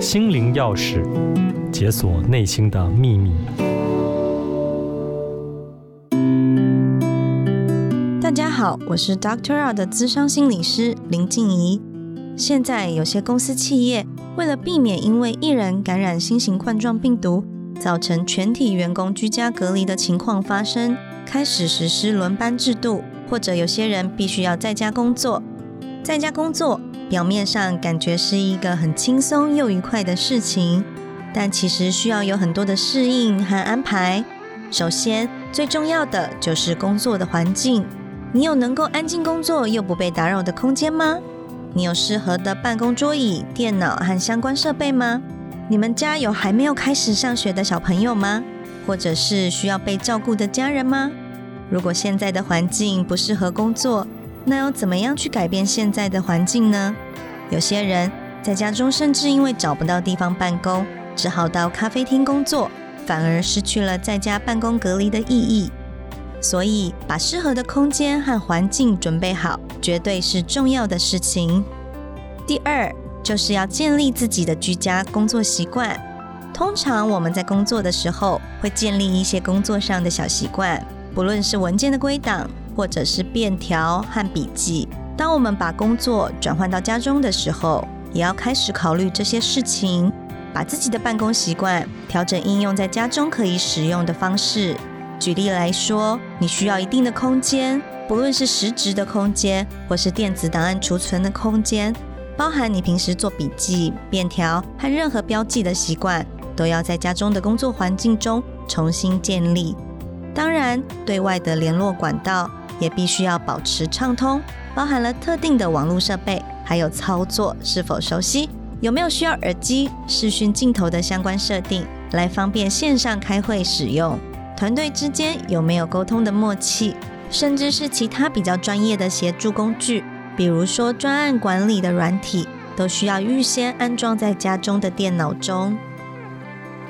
心灵钥匙，解锁内心的秘密。大家好，我是 Doctor R 的资深心理师林静怡。现在有些公司企业为了避免因为一人感染新型冠状病毒，造成全体员工居家隔离的情况发生，开始实施轮班制度，或者有些人必须要在家工作。在家工作表面上感觉是一个很轻松又愉快的事情，但其实需要有很多的适应和安排。首先，最重要的就是工作的环境。你有能够安静工作又不被打扰的空间吗？你有适合的办公桌椅、电脑和相关设备吗？你们家有还没有开始上学的小朋友吗？或者是需要被照顾的家人吗？如果现在的环境不适合工作，那要怎么样去改变现在的环境呢？有些人在家中甚至因为找不到地方办公，只好到咖啡厅工作，反而失去了在家办公隔离的意义。所以，把适合的空间和环境准备好，绝对是重要的事情。第二，就是要建立自己的居家工作习惯。通常我们在工作的时候，会建立一些工作上的小习惯，不论是文件的归档，或者是便条和笔记。当我们把工作转换到家中的时候，也要开始考虑这些事情，把自己的办公习惯调整应用在家中可以使用的方式。举例来说，你需要一定的空间，不论是实质的空间，或是电子档案储存的空间，包含你平时做笔记、便条和任何标记的习惯，都要在家中的工作环境中重新建立。当然，对外的联络管道也必须要保持畅通，包含了特定的网络设备，还有操作是否熟悉，有没有需要耳机、视讯镜头的相关设定，来方便线上开会使用。团队之间有没有沟通的默契，甚至是其他比较专业的协助工具，比如说专案管理的软体，都需要预先安装在家中的电脑中。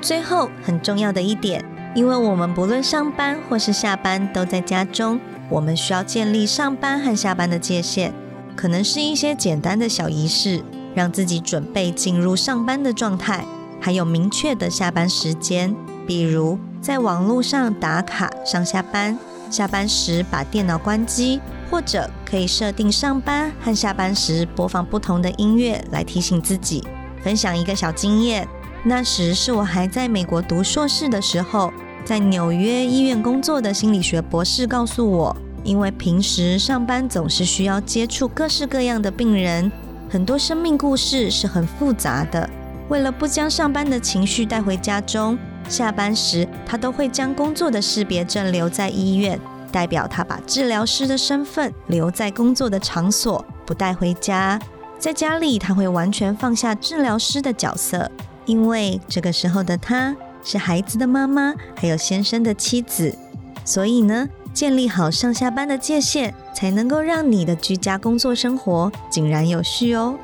最后很重要的一点，因为我们不论上班或是下班都在家中，我们需要建立上班和下班的界限，可能是一些简单的小仪式，让自己准备进入上班的状态，还有明确的下班时间，比如。在网络上打卡上下班，下班时把电脑关机，或者可以设定上班和下班时播放不同的音乐来提醒自己。分享一个小经验，那时是我还在美国读硕士的时候，在纽约医院工作的心理学博士告诉我，因为平时上班总是需要接触各式各样的病人，很多生命故事是很复杂的。为了不将上班的情绪带回家中，下班时他都会将工作的识别证留在医院，代表他把治疗师的身份留在工作的场所，不带回家。在家里，他会完全放下治疗师的角色，因为这个时候的他是孩子的妈妈，还有先生的妻子。所以呢，建立好上下班的界限，才能够让你的居家工作生活井然有序哦。